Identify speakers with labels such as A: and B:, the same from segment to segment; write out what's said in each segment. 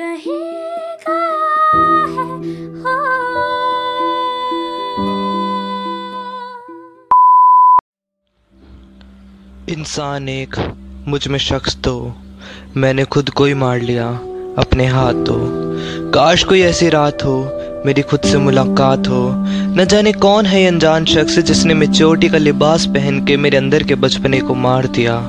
A: है
B: इंसान एक, मुझमें शख्स तो मैंने खुद को ही मार लिया, अपने हाथ। काश कोई ऐसी रात हो मेरी खुद से मुलाकात हो। न जाने कौन है अनजान शख्स जिसने मेच्योरिटी का लिबास पहन के मेरे अंदर के बचपने को मार दिया।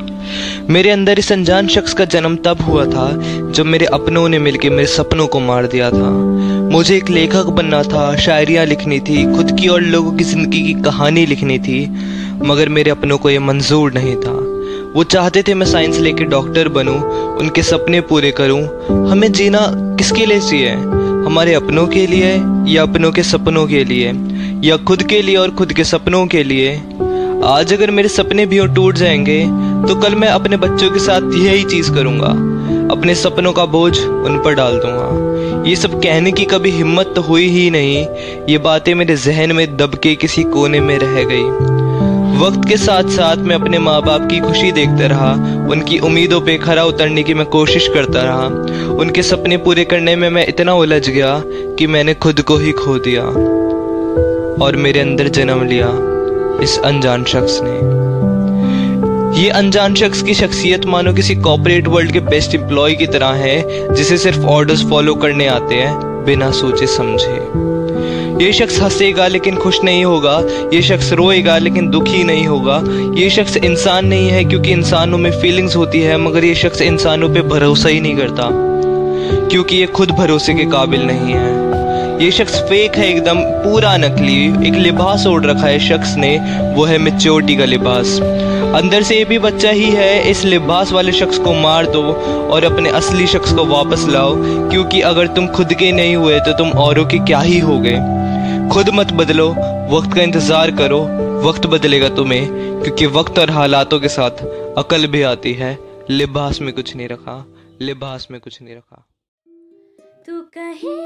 B: मेरे अंदर इस अनजान शख्स का जन्म तब हुआ था, जब मेरे अपनों ने मिलकर मेरे सपनों को मार दिया था। मुझे एक लेखक बनना था, शायरियाँ लिखनी थी, खुद की और लोगों की ज़िंदगी की कहानी लिखनी थी, मगर मेरे अपनों को ये मंजूर नहीं था। वो चाहते थे मैं साइंस लेके डॉक्टर बनूं, उनके सपने पूरे करूँ। हमें जीना किसके लिए चाहिए? हमारे अपनों के लिए या अपनों के सपनों के लिए, या खुद के लिए और खुद के सपनों के लिए। आज अगर मेरे सपने भी टूट जाएँगे तो कल मैं अपने बच्चों के साथ यही चीज़ करूँगा। अपने सपनों का बोझ उन पर डाल दूँगा। ये सब कहने की कभी हिम्मत तो हुई ही नहीं। ये बातें मेरे जहन में दब के किसी कोने में रह गई। वक्त के साथ साथ मैं अपने माँ बाप की खुशी देखता रहा, उनकी उम्मीदों पे खरा उतरने की मैं कोशिश करता रहा। उनके सपने पूरे करने में मैं इतना उलझ गया कि मैंने खुद को ही खो दिया और मेरे अंदर जन्म लिया इस अनजान शख्स ने। ये अनजान शख्स की शख्सियत मानो किसी कॉपरेट वर्ल्ड के बेस्ट एम्प्लॉय की तरह है, जिसे सिर्फ़ ऑर्डर्स फॉलो करने आते हैं, बिना सोचे समझे। ये शख्स हंसेगा लेकिन खुश नहीं होगा। ये शख्स रोएगा लेकिन दुखी नहीं होगा। ये शख्स इंसान नहीं है क्योंकि इंसानों में फीलिंग्स होती है, मगर ये शख्स इंसानों पे भरोसा ही नहीं करता। क्योंकि ये खुद भरोसे के काबिल नहीं है। ये शख्स फेक है एकदम, पूरा नकली, एक लिबास ओढ़ रखा है शख्स ने, वो है मेच्योरिटी का लिबास। अंदर से ये भी बच्चा ही है, इस लिबास वाले शख्स को मार दो और अपने असली शख्स को वापस लाओ, क्योंकि अगर तुम खुद के नहीं हुए तो तुम औरों के क्या ही हो गए खुद मत बदलो, वक्त का इंतज़ार करो, वक्त बदलेगा तुम्हें, क्योंकि वक्त और हालातों के साथ अकल भी आती है। लिबास में कुछ नहीं रखा, लिबास में कुछ नहीं रखा।
A: तू कहीं